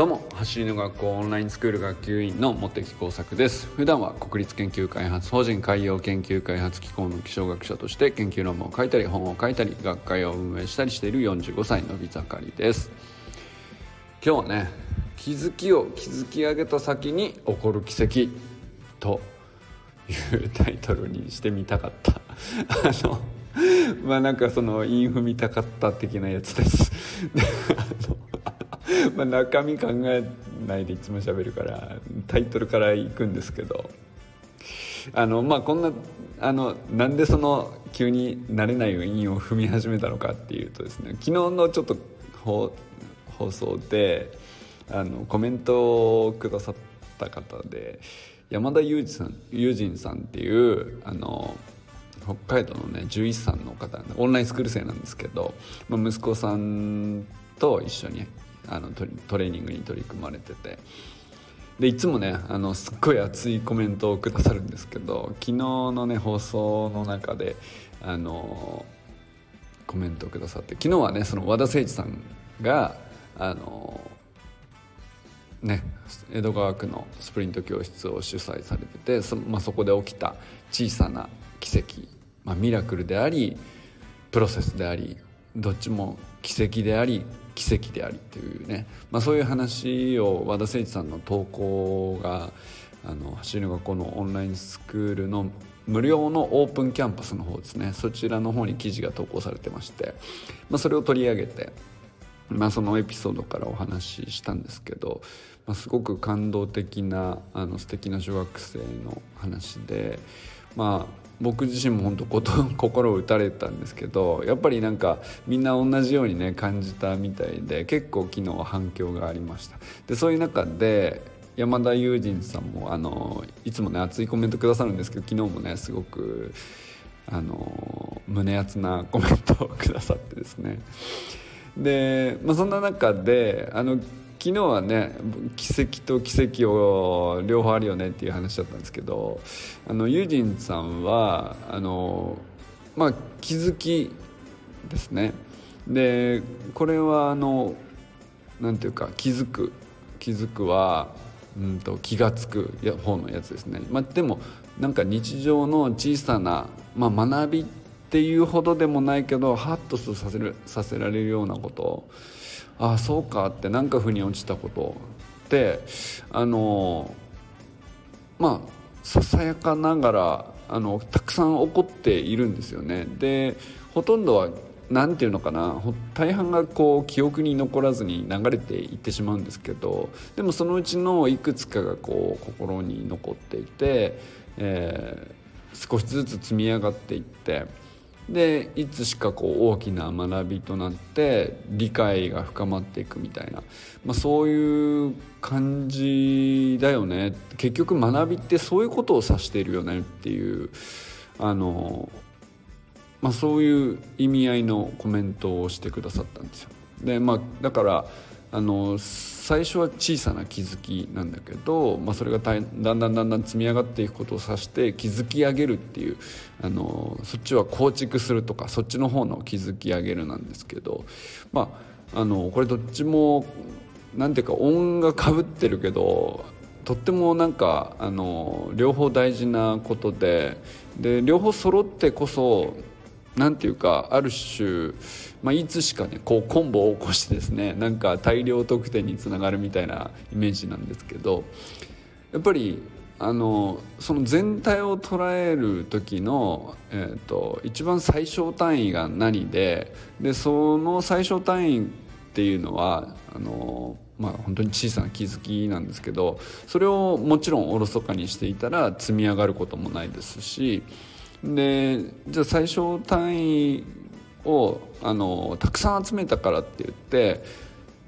どうも走りの学校オンラインスクール学級委員の茂木耕作です。普段は国立研究開発法人海洋研究開発機構の気象学者として研究論文を書いたり本を書いたり学会を運営したりしている45歳のび盛りです。今日はね気づきを築き上げた先に起こる奇跡というタイトルにしてみたかった。あのまあなんかそのインフ見たかった的なやつです。まあ中身考えないでいつも喋るからタイトルからいくんですけど。あのまあこんなあのなんでその急に慣れないインを踏み始めたのかっていうとですね昨日のちょっと放送であのコメントをくださった方で山田裕二さん友人さんっていうあの北海道のね獣医師さんの方オンラインスクール生なんですけど、まあ、息子さんと一緒にあのトレーニングに取り組まれてて。でいつもねあのすっごい熱いコメントをくださるんですけど昨日のね放送の中であのコメントをくださって昨日はねその和田誠一さんがあのね江戸川区のスプリント教室を主催されててそ,、まあ、そこで起きた小さな奇跡、まあ、ミラクルでありプロセスでありどっちも奇跡であり奇跡でありというね、まあ、そういう話を和田誠一さんの投稿があの走りの学校のオンラインスクールの無料のオープンキャンパスの方ですね。そちらの方に記事が投稿されてまして、まあ、それを取り上げて、まあ、そのエピソードからお話ししたんですけど、まあ、すごく感動的なあの素敵な小学生の話でまあ僕自身も本当こと 心を打たれたんですけどやっぱりなんかみんな同じようにね感じたみたいで結構昨日反響がありました。でそういう中で山田友人さんもあのいつもね熱いコメントくださるんですけど昨日もねすごくあの胸熱なコメントをくださってですね。で、まあ、そんな中であの昨日はね奇跡と奇跡を両方あるよねっていう話だったんですけどあのユージンさんはあのまあ気づきですね。でこれはあのなんていうか気づく気づくはうんと気が付く方のやつですね、まあ、でもなんか日常の小さな、まあ、学びっていうほどでもないけどハッとさせるさせられるようなことああそうかって何か腑に落ちたことってあのまあささやかながらあのたくさん起こっているんですよね。でほとんどは何て言うのかな大半がこう記憶に残らずに流れていってしまうんですけどでもそのうちのいくつかがこう心に残っていて、えー、少しずつ積み上がっていってでいつしかこう大きな学びとなって理解が深まっていくみたいな、まあ、そういう感じだよね結局学びってそういうことを指しているよねっていうあの、まあ、そういう意味合いのコメントをしてくださったんですよ。でまあ、だからあの最初は小さな気づきなんだけど、まあ、それがだんだんだんだん積み上がっていくことを指して築き上げるっていうあのそっちは構築するとかそっちの方の築き上げるなんですけど、まあ、あのこれどっちも何ていうか音がかぶってるけどとってもなんかあの両方大事なことでで両方揃ってこそ何ていうかある種、まあ、いつしかねこうコンボを起こしてですねなんか大量得点につながるみたいなイメージなんですけどやっぱりあのその全体を捉える時の、えーと、一番最小単位が何ででその最小単位っていうのはあのまあ本当に小さな気づきなんですけどそれをもちろんおろそかにしていたら積み上がることもないですしでじゃあ最小単位をあのたくさん集めたからって言って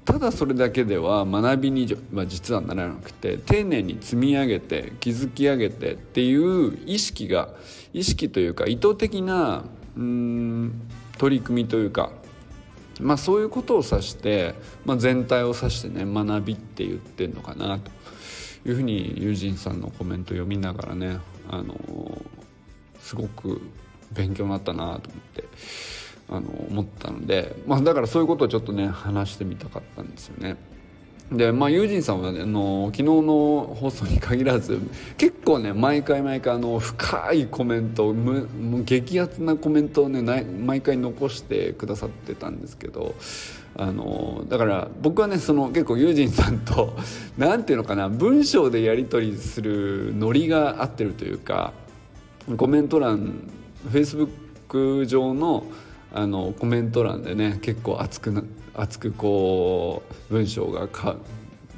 ただそれだけでは学びには実はならなくて丁寧に積み上げて築き上げてっていう意識が意識というか意図的なうん取り組みというか、まあ、そういうことを指して、まあ、全体を指してね学びって言ってんのかなというふうに友人さんのコメント読みながらねあのすごく勉強になったなと思ってあの思ったので、まあ、だからそういうことをちょっとね話してみたかったんですよね。でまあユージンさんは、ね、あの昨日の放送に限らず結構ね毎回毎回あの深いコメントむむ激アツなコメントをね毎回残してくださってたんですけどあのだから僕はねその結構ユージンさんと何ていうのかな文章でやり取りするノリが合ってるというかコメント欄フェイスブック上のあのコメント欄でね結構熱くな熱くこう文章がか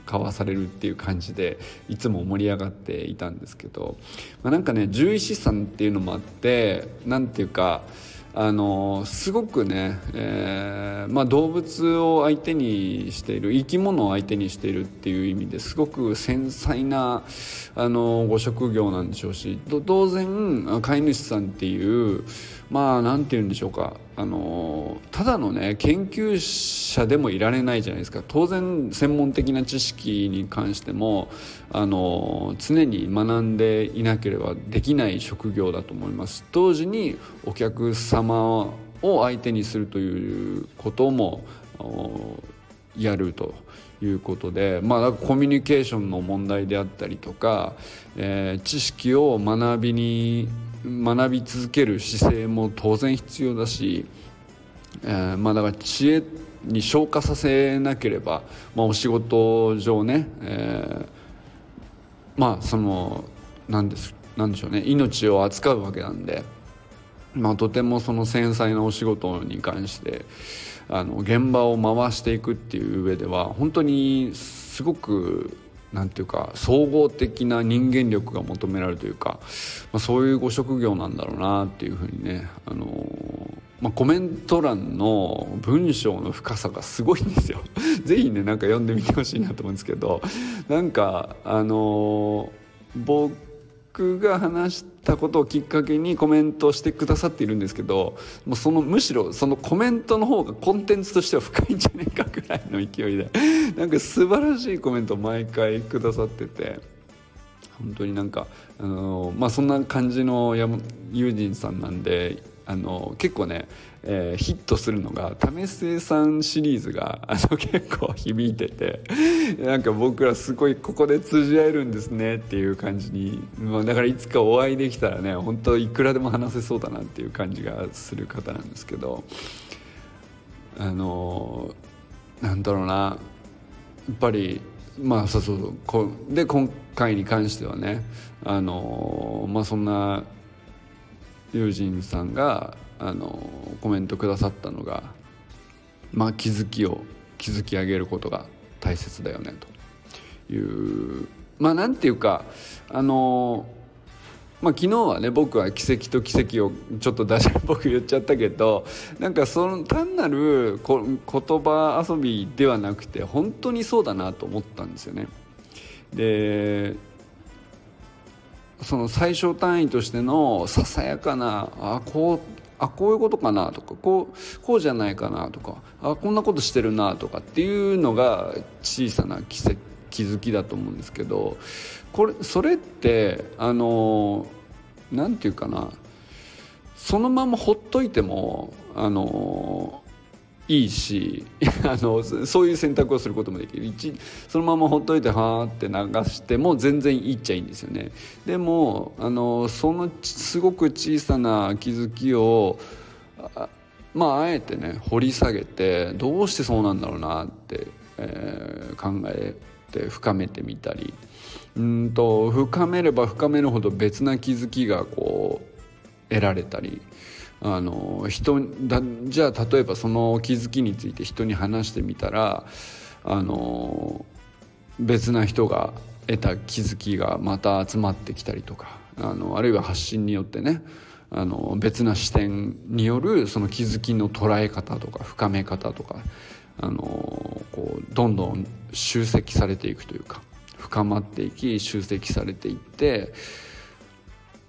交わされるっていう感じでいつも盛り上がっていたんですけど、まあ、なんかね獣医師さんっていうのもあって何ていうかあのすごくね、えーまあ、動物を相手にしている生き物を相手にしているっていう意味ですごく繊細なあのご職業なんでしょうし当然飼い主さんっていうまあ何て言うんでしょうか。あのただのね研究者でもいられないじゃないですか。当然専門的な知識に関してもあの常に学んでいなければできない職業だと思います。同時にお客様を相手にするということもやるということで、まあ、コミュニケーションの問題であったりとか、えー、知識を学びに学び続ける姿勢も当然必要だし、えー、まあだから知恵に消化させなければ、まあ、お仕事上ね、えー、まあその何ですなんでしょうね命を扱うわけなんで、まあ、とてもその繊細なお仕事に関してあの現場を回していくっていう上では本当にすごくなんていうか総合的な人間力が求められるというか、まあ、そういうご職業なんだろうなっていうふうにね、あのー、まあ、コメント欄の文章の深さがすごいんですよ。是非ねなんか読んでみてほしいなと思うんですけどなんかあのー、僕僕が話したことをきっかけにコメントしてくださっているんですけどもうそのむしろそのコメントの方がコンテンツとしては深いんじゃないかぐらいの勢いでなんか素晴らしいコメントを毎回くださってて本当になんかあのまあそんな感じのユージンさんなんであの結構ねえー、ヒットするのが「為末さん」シリーズがあの結構響いててなんか僕らすごいここで通じ合えるんですねっていう感じに、まあ、だからいつかお会いできたらね本当いくらでも話せそうだなっていう感じがする方なんですけどあのなんだろうなやっぱりまあそうそうそうで今回に関してはねあのまあそんな友人さんがあのコメントくださったのが、まあ、気づきを築き上げることが大切だよねというまあなんていうかあのまあ、昨日はね僕は奇跡と奇跡をちょっとダジャレっぽく言っちゃったけどなんかその単なるこ言葉遊びではなくて本当にそうだなと思ったんですよね。でその最小単位としてのささやかなあこうあこういうことかなとかこうこうじゃないかなとかあこんなことしてるなとかっていうのが小さな気づきだと思うんですけどこれそれってあの何て言うかなそのままほっといてもあのいいし あのそういう選択をすることもできる。そのままほっといてはーって流しても全然いいっちゃいいんですよね。でもあのそのすごく小さな気づきをまああえてね掘り下げてどうしてそうなんだろうなって、えー、考えて深めてみたり。うんと深めれば深めるほど別な気づきがこう得られたり。あの人だじゃあ例えばその気づきについて人に話してみたらあの別な人が得た気づきがまた集まってきたりとかあのあるいは発信によってねあの別な視点によるその気づきの捉え方とか深め方とかあのこうどんどん集積されていくというか深まっていき集積されていって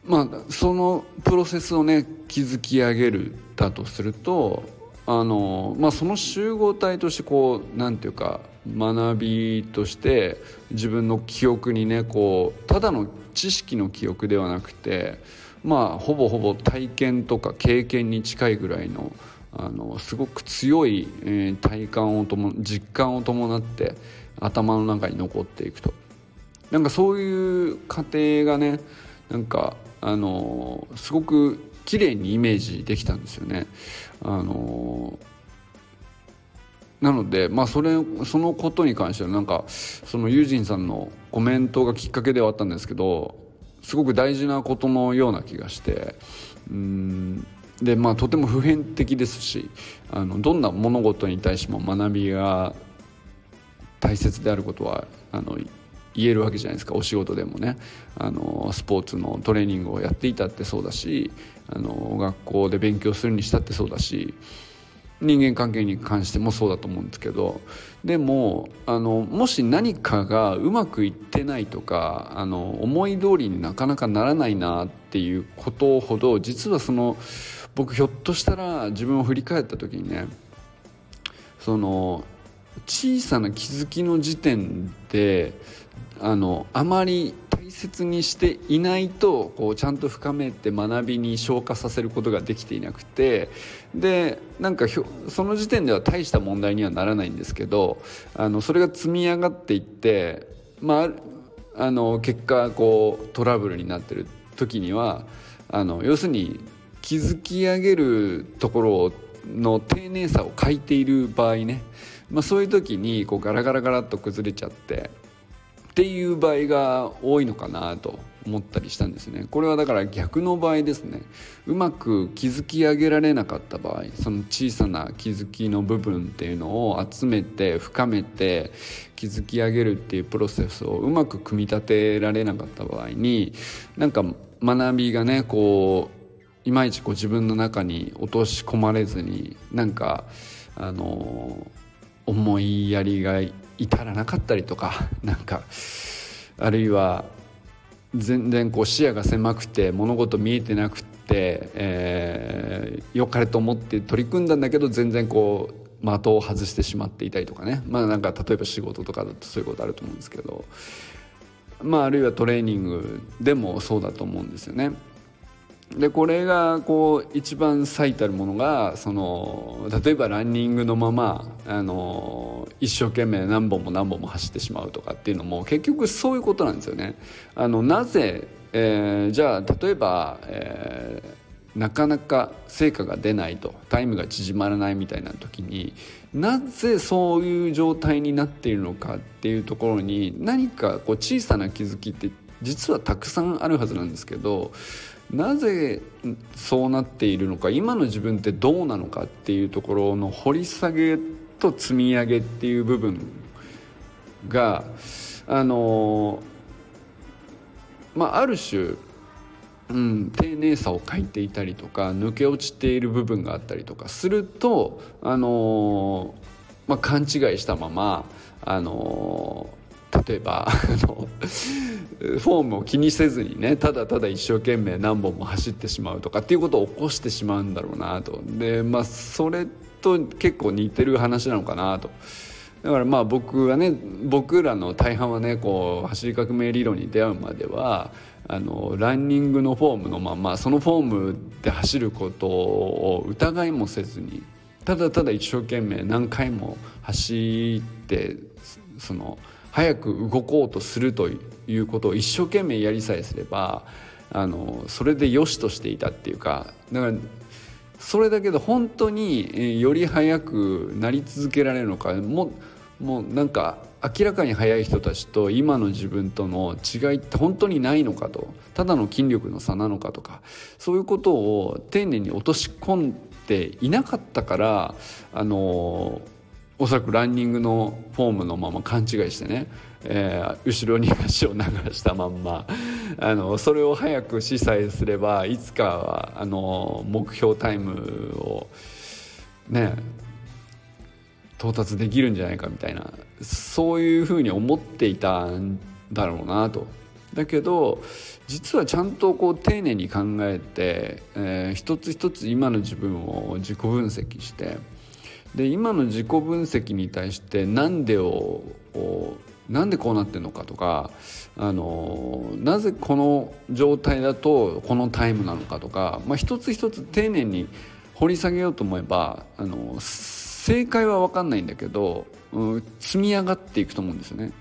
まあそのプロセスをね築き上げるだとするとあの、まあ、その集合体としてこうなんていうか学びとして自分の記憶にねこうただの知識の記憶ではなくてまあほぼほぼ体験とか経験に近いぐらいのあのすごく強い、えー、体感をとも実感を伴って、頭の中に残っていくと。なんかそういう過程がねなんかあのすごく綺麗にイメージできたんですよね。あのなので、まあ、それそのことに関してはなんかそのユージンさんのコメントがきっかけではあったんですけどすごく大事なことのような気がしてうんでまあとても普遍的ですしあのどんな物事に対しても学びが大切であることはあの言えるわけじゃないですか。お仕事でもね。あのスポーツのトレーニングをやっていたってそうだしあの学校で勉強するにしたってそうだし人間関係に関してもそうだと思うんですけどでもあのもし何かがうまくいってないとかあの思い通りになかなかならないなっていうことほど実はその僕ひょっとしたら自分を振り返った時にねその小さな気づきの時点であのあまり大切にしていないとこうちゃんと深めて学びに消化させることができていなくてでなんかその時点では大した問題にはならないんですけどあのそれが積み上がっていってまああの結果こうトラブルになってる時にはあの要するに築き上げるところの丁寧さを欠いている場合ね、まあ、そういう時にこうガラガラガラっと崩れちゃってっていう場合が多いのかなと思ったりしたんですね。これはだから逆の場合ですね。うまく築き上げられなかった場合その小さな気づきの部分っていうのを集めて深めて築き上げるっていうプロセスをうまく組み立てられなかった場合になんか学びがねこういまいちこう自分の中に落とし込まれずになんかあの思いやりが至らなかったりとかなんかあるいは全然こう視野が狭くて物事見えてなくて、えー、よかれと思って取り組んだんだけど全然こう的を外してしまっていたりとかねまあなんか例えば仕事とかだとそういうことあると思うんですけどまああるいはトレーニングでもそうだと思うんですよね。でこれがこう一番最たるものがその例えばランニングのままあの一生懸命何本も何本も走ってしまうとかっていうのも結局そういうことなんですよね。あのなぜ、えー、じゃあ例えば、えー、なかなか成果が出ないとタイムが縮まらないみたいな時になぜそういう状態になっているのかっていうところに何かこう小さな気づきって実はたくさんあるはずなんですけどなぜそうなっているのか今の自分ってどうなのかっていうところの掘り下げと積み上げっていう部分があのまあある種うん、丁寧さを欠いていたりとか抜け落ちている部分があったりとかすると、あのまあ、勘違いしたまま、あの例えば あのフォームを気にせずにねただただ一生懸命何本も走ってしまうとかっていうことを起こしてしまうんだろうなとでまあそれと結構似てる話なのかなと。だからまあ僕はね僕らの大半はねこう走り革命理論に出会うまではあのランニングのフォームのままそのフォームで走ることを疑いもせずにただただ一生懸命何回も走ってその早く動こうとするということを一生懸命やりさえすればあのそれで良しとしていたっていうかだからそれだけで本当により早くなり続けられるのかももうなんか明らかに速い人たちと今の自分との違いって本当にないのかとただの筋力の差なのかとかそういうことを丁寧に落とし込んでいなかったからあのおそらくランニングのフォームのまま勘違いしてね、えー、後ろに足を流したまんまあのそれを早くしさえすればいつかはあの目標タイムをね到達できるんじゃないかみたいなそういうふうに思っていたんだろうなと。だけど実はちゃんとこう丁寧に考えて、えー、一つ一つ今の自分を自己分析してで今の自己分析に対して何でをなんでこうなってるのかとかあのなぜこの状態だとこのタイムなのかとか、まあ、一つ一つ丁寧に掘り下げようと思えばあの正解は分かんないんだけど、うん、積み上がっていくと思うんですよね。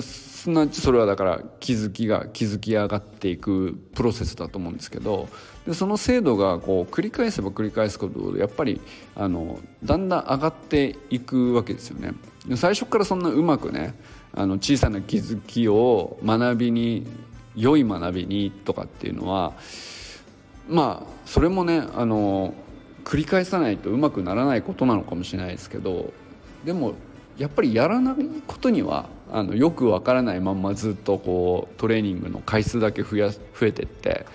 すなわちそれはだから気づきが築き上がっていくプロセスだと思うんですけどでその精度がこう繰り返せば繰り返すことでやっぱりあのだんだん上がっていくわけですよね。最初からそんなうまくねあの小さな気づきを学びに良い学びにとかっていうのはまあそれもねあの繰り返さないとうまくならないことなのかもしれないですけどでもやっぱりやらないことにはあのよくわからないまんまずっとこうトレーニングの回数だけ増や増えてって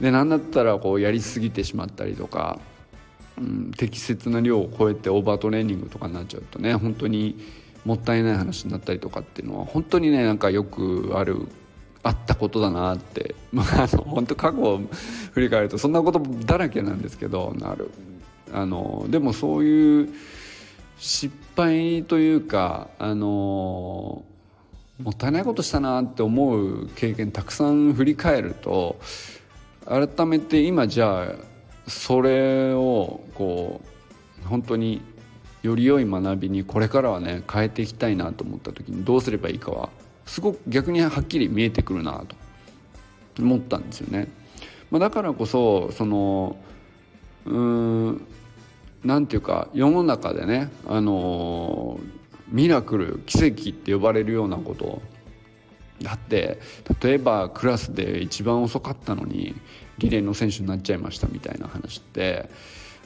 で何だったらこうやりすぎてしまったりとか、うん、適切な量を超えてオーバートレーニングとかになっちゃうとね本当にもったいない話になったりとかっていうのは本当にねなんかよくあるあったことだなって、まあ、あの本当過去を 振り返るとそんなことだらけなんですけどなるあのでもそういう失敗というかあのもったいないことしたなって思う経験たくさん振り返ると改めて今じゃあそれをこう本当により良い学びにこれからはね変えていきたいなと思った時にどうすればいいかはすごく逆にはっきり見えてくるなと思ったんですよね。まあ、だからこそそのうんなんていうか世の中でねあのミラクル奇跡って呼ばれるようなことだって例えばクラスで一番遅かったのにリレーの選手になっちゃいましたみたいな話って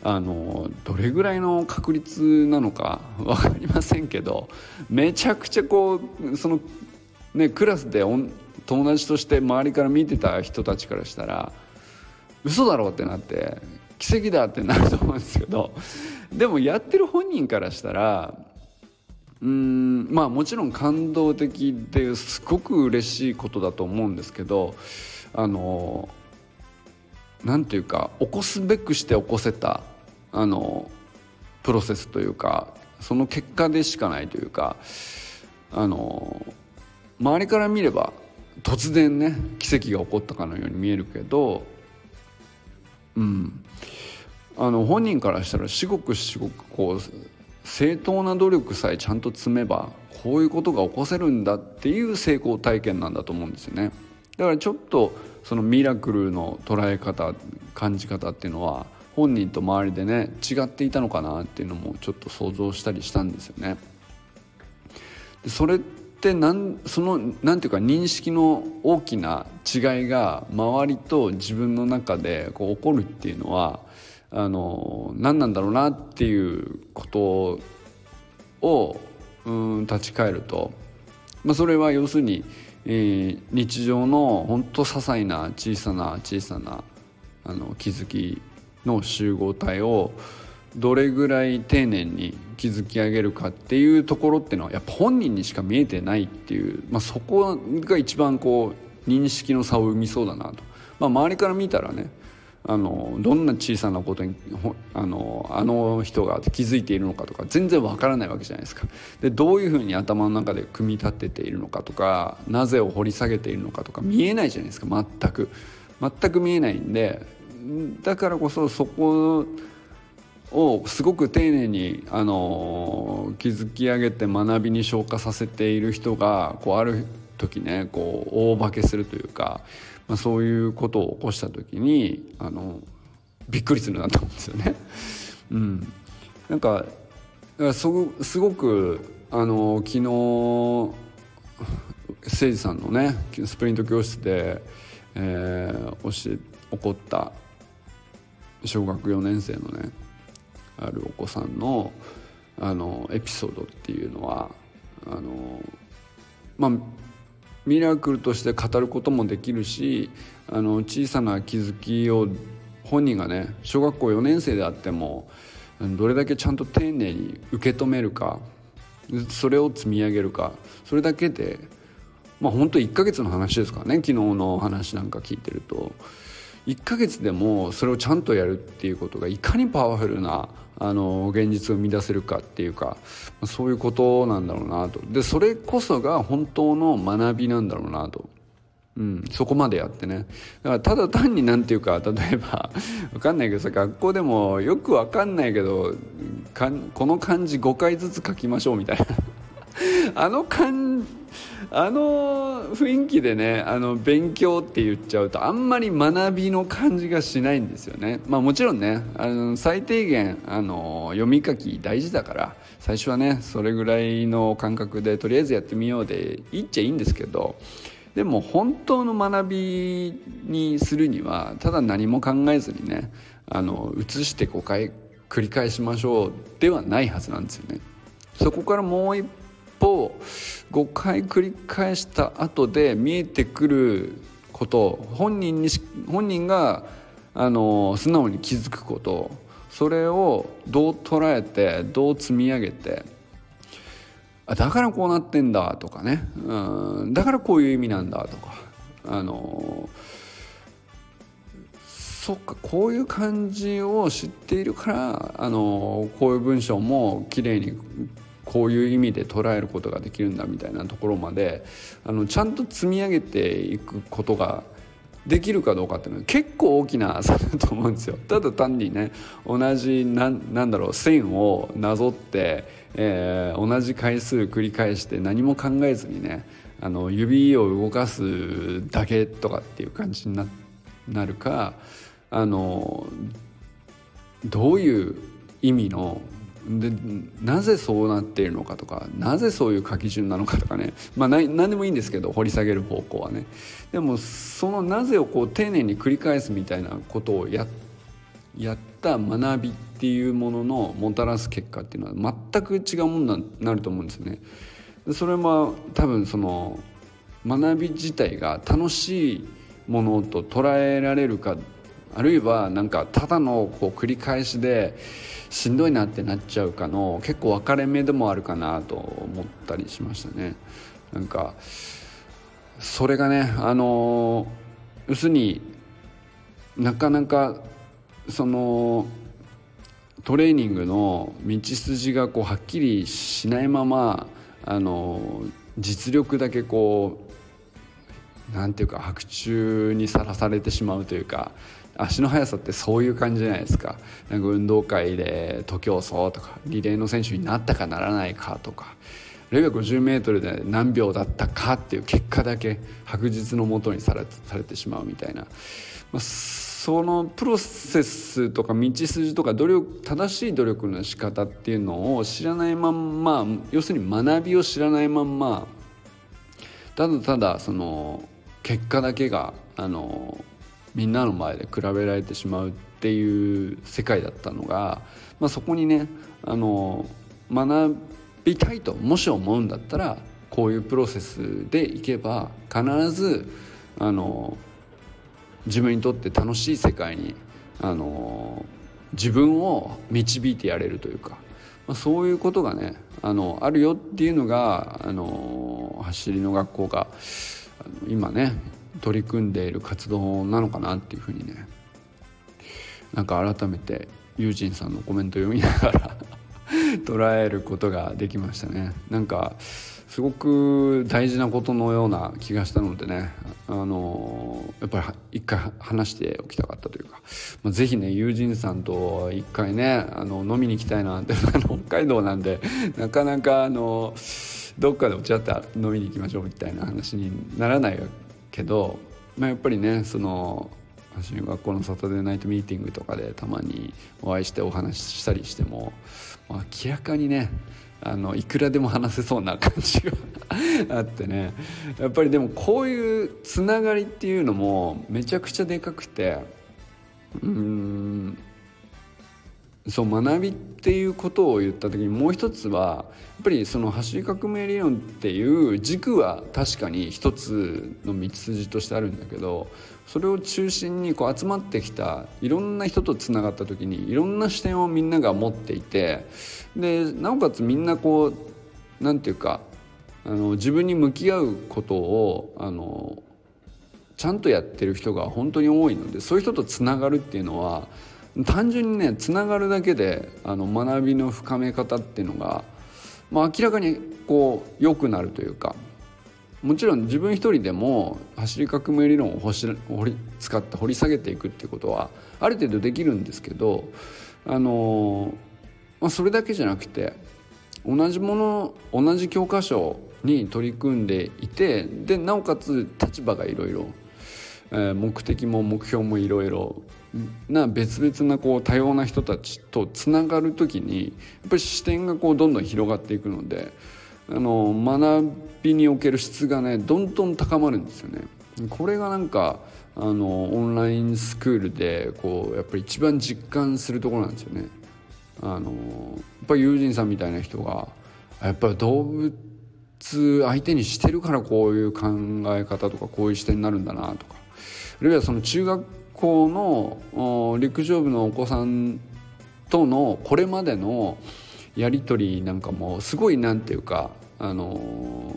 あのどれぐらいの確率なのか 分かりませんけどめちゃくちゃこうその、ね、クラスで友達として周りから見てた人たちからしたら嘘だろうってなって奇跡だってなると思うんですけどでもやってる本人からしたらうんまあもちろん感動的ですごく嬉しいことだと思うんですけどあのなんていうか起こすべくして起こせたあのプロセスというかその結果でしかないというかあの周りから見れば突然ね奇跡が起こったかのように見えるけどうん。あの本人からしたら至極至極こう正当な努力さえちゃんと積めばこういうことが起こせるんだっていう成功体験なんだと思うんですよねだからちょっとそのミラクルの捉え方感じ方っていうのは本人と周りでね違っていたのかなっていうのもちょっと想像したりしたんですよね。でそれってなんそのなんていうか認識の大きな違いが周りと自分の中でこう起こるっていうのはあの何なんだろうなっていうことをうん立ち返ると、まあ、それは要するに、えー、日常の本当些細な小さな小さなあの気づきの集合体をどれぐらい丁寧に築き上げるかっていうところっていうのはやっぱ本人にしか見えてないっていう、まあ、そこが一番こう認識の差を生みそうだなと、まあ、周りから見たらねあのどんな小さなことにあのあの人が気づいているのかとか全然わからないわけじゃないですか。でどういうふうに頭の中で組み立てているのかとかなぜを掘り下げているのかとか見えないじゃないですか全く。全く見えないんでだからこそそこをすごく丁寧にあの築き上げて学びに昇華させている人がこうある時ねこう大化けするというか、まあ、そういうことを起こした時にあのびっくりするなと思うんですよね。うん、なんかすごくあの昨日誠司さんのねスプリント教室で、えー、教え起こった小学4年生のねあるお子さんのあのエピソードっていうのはあのまあミラクルとして語ることもできるしあの小さな気づきを本人がね小学校4年生であってもどれだけちゃんと丁寧に受け止めるかそれを積み上げるかそれだけでまあ本当1ヶ月の話ですからね昨日の話なんか聞いてると。1ヶ月でもそれをちゃんとやるっていうことがいかにパワフルなあの現実を生み出せるかっていうかそういうことなんだろうなと。でそれこそが本当の学びなんだろうなと、うん、そこまでやってね。だからただ単になんていうか例えば分かんないけどさ学校でもよく分かんないけどこの漢字5回ずつ書きましょうみたいな。あの漢あの雰囲気でねあの勉強って言っちゃうとあんまり学びの感じがしないんですよねまあもちろんねあの最低限あの読み書き大事だから最初はねそれぐらいの感覚でとりあえずやってみようでいっちゃいいんですけどでも本当の学びにするにはただ何も考えずにねあの移して5回繰り返しましょうではないはずなんですよね。そこからもう一歩5回繰り返した後で見えてくること本人に本人があの素直に気づくことそれをどう捉えてどう積み上げてあだからこうなってんだとかね、うん、だからこういう意味なんだとかあのそっかこういう感じを知っているからあのこういう文章も綺麗にこういう意味で捉えることができるんだみたいなところまであのちゃんと積み上げていくことができるかどうかっていうのは結構大きな差だと思うんですよ。ただ単にね同じなんなんだろう線をなぞって、えー、同じ回数繰り返して何も考えずにねあの指を動かすだけとかっていう感じにななるかあのどういう意味のでなぜそうなっているのかとかなぜそういう書き順なのかとかねまあ何でもいいんですけど掘り下げる方向はねでもそのなぜをこう丁寧に繰り返すみたいなことをややった学びっていうもののもたらす結果っていうのは全く違うものになると思うんですよね。それは多分その学び自体が楽しいものと捉えられるかあるいはなんかただのこう繰り返しでしんどいなってなっちゃうかの結構分かれ目でもあるかなと思ったりしましたね。なんかそれがねあの要するになかなかそのトレーニングの道筋がこうはっきりしないままあの実力だけこうなんていうか白昼にさらされてしまうというか足の速さってそういう感じじゃないですか。なんか運動会で徒競走とかリレーの選手になったかならないかとか。あるいは 50m で何秒だったかっていう結果だけ白日のもとにされされてしまうみたいな、まあ、そのプロセスとか道筋とか努力正しい努力の仕方っていうのを知らないまんま要するに学びを知らないまんまただただその結果だけがあのみんなの前で比べられてしまうっていう世界だったのが、まあ、そこにねあの学びたいともし思うんだったらこういうプロセスでいけば必ずあの自分にとって楽しい世界にあの自分を導いてやれるというか、まあ、そういうことがねあのあるよっていうのがあの走りの学校が今ね取り組んでいる活動なのかなっていうふうにね。なんか改めてユージンさんのコメント読みながら 捉えることができましたね。なんかすごく大事なことのような気がしたのでねあのやっぱり一回話しておきたかったというか、まあ、ぜひね友人さんと一回ねあの飲みに行きたいなって 北海道なんでなかなかあのどっかでお茶って飲みに行きましょうみたいな話にならないけど、まあ、やっぱりねその私学校のサタデーナイトミーティングとかでたまにお会いしてお話ししたりしても、まあ、明らかにねあのいくらでも話せそうな感じが あってね。やっぱりでもこういうつながりっていうのもめちゃくちゃでかくてうんそう学びっていうことを言った時にもう一つはやっぱりその走り革命理論っていう軸は確かに一つの道筋としてあるんだけどそれを中心にこう集まってきたいろんな人とつながった時にいろんな視点をみんなが持っていてでなおかつみんなこう何て言うかあの自分に向き合うことをあのちゃんとやってる人が本当に多いのでそういう人とつながるっていうのは単純にねつながるだけであの学びの深め方っていうのが、まあ、明らかにこう良くなるというかもちろん自分一人でも走り革命理論を掘り使って掘り下げていくっていうことはある程度できるんですけどあの、まあ、それだけじゃなくて同じもの同じ教科書に取り組んでいてでなおかつ立場がいろいろ目的も目標もいろいろな別々なこう多様な人たちとつながる時にやっぱり視点がこうどんどん広がっていくのであの学びにおける質がねどんどん高まるんですよね。これがなんかあのオンラインスクールでこうやっぱり一番実感するところなんですよね。あのやっぱり友人さんみたいな人がやっぱり動物相手にしてるからこういう考え方とかこういう視点になるんだなとかあるいはその中学校の陸上部のお子さんとのこれまでのやり取りなんかもすごいなんていうかあの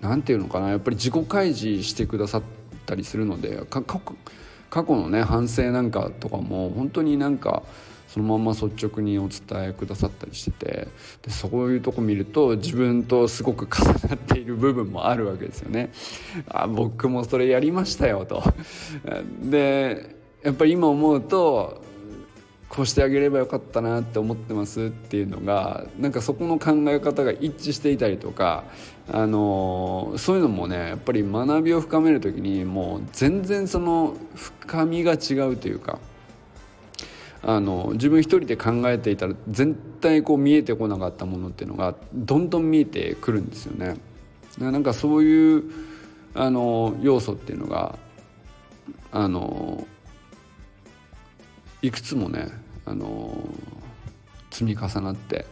なんて言うのかなやっぱり自己開示してくださったりするので過去のね反省なんかとかも本当になんかそのまま率直にお伝えくださったりしててでそういうとこ見ると自分とすごく重なっている部分もあるわけですよね。あ僕もそれやりましたよと。でやっぱり今思うとこうしてあげればよかったなって思ってますっていうのがなんかそこの考え方が一致していたりとか、あのそういうのもねやっぱり学びを深める時にもう全然その深みが違うというか。あの自分一人で考えていたら絶対こう見えてこなかったものっていうのがどんどん見えてくるんですよね。なんかそういうあの要素っていうのがあのいくつもねあの積み重なって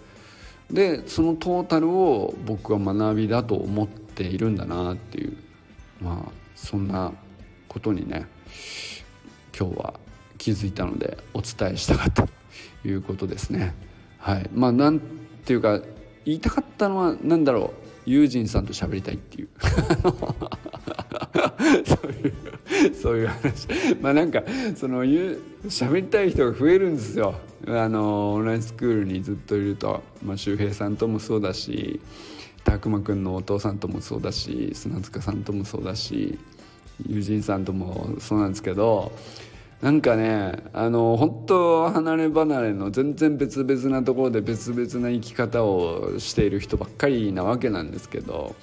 でそのトータルを僕は学びだと思っているんだなっていうまあそんなことにね今日は気づいたのでお伝えしたかったということですね。はい、まあなんていうか言いたかったのは何だろう。友人さんと喋りたいっていう。そういうそういう話。まあなんかその喋りたい人が増えるんですよ。あのオンラインスクールにずっといると、まあ、周平さんともそうだし拓磨くんのお父さんともそうだし砂塚さんともそうだし友人さんともそうなんですけどなんかねあの本当離れ離れの全然別々なところで別々な生き方をしている人ばっかりなわけなんですけど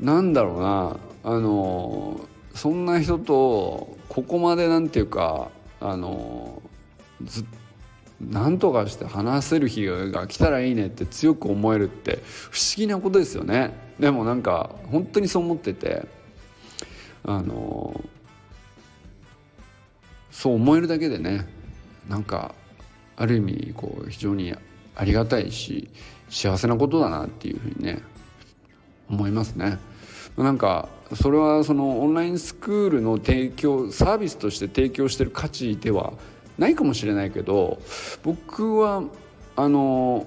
なんだろうなあのそんな人とここまでなんていうかあのず何とかして話せる日が来たらいいねって強く思えるって不思議なことですよね。でもなんか本当にそう思っててあのそう思えるだけでねなんかある意味こう非常にありがたいし幸せなことだなっていうふうにね思いますね。なんかそれはそのオンラインスクールの提供サービスとして提供してる価値ではないかもしれないけど僕はあの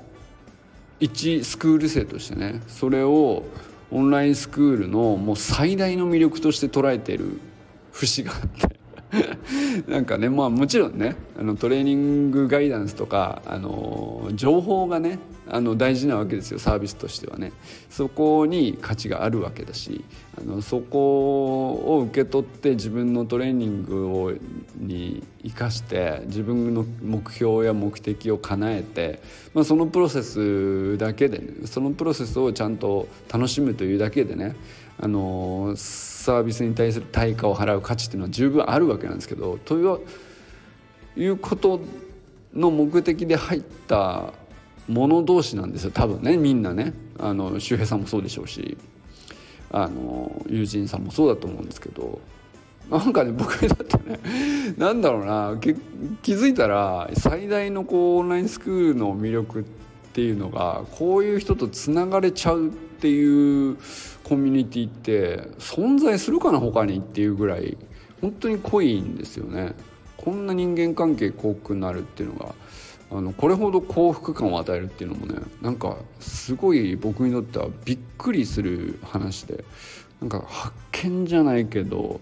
一スクール生としてねそれをオンラインスクールのもう最大の魅力として捉えてる節があって なんかねまあもちろんねあのトレーニングガイダンスとかあの情報がねあの大事なわけですよサービスとしてはね。そこに価値があるわけだしあのそこを受け取って自分のトレーニングをに生かして自分の目標や目的を叶えて、まあ、そのプロセスだけで、ね、そのプロセスをちゃんと楽しむというだけでねあのサービスに対する対価を払う価値っていうのは十分あるわけなんですけどということの目的で入った者同士なんですよ。多分ねみんなね。あの周平さんもそうでしょうしあの友人さんもそうだと思うんですけど。なんかね僕だってねなんだろうな。気づいたら最大のこうオンラインスクールの魅力っていうのがこういう人とつながれちゃうっていうコミュニティって存在するかな他にっていうぐらい本当に濃いんですよね。こんな人間関係幸福になるっていうのがあのこれほど幸福感を与えるっていうのもねなんかすごい僕にとってはびっくりする話でなんか発見じゃないけど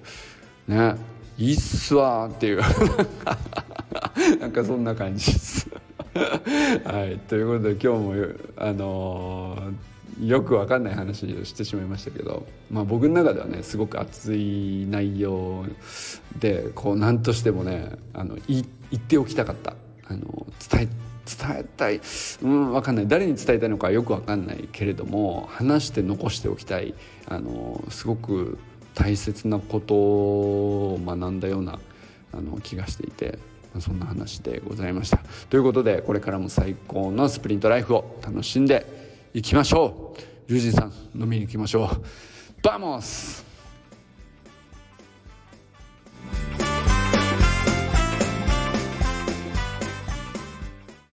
ねいいっすわっていう なんかそんな感じですはいということで今日もあのーよくわかんない話をしてしまいましたけど、まあ、僕の中ではねすごく熱い内容でこう何としてもねあの言っておきたかった。あの伝え伝えたい。うん分かんない。誰に伝えたいのかよく分かんないけれども話して残しておきたい。あのすごく大切なことを学んだようなあの気がしていてそんな話でございました。ということでこれからも最高のスプリントライフを楽しんで行きましょう。龍神さん飲みに行きましょう。 Vamos。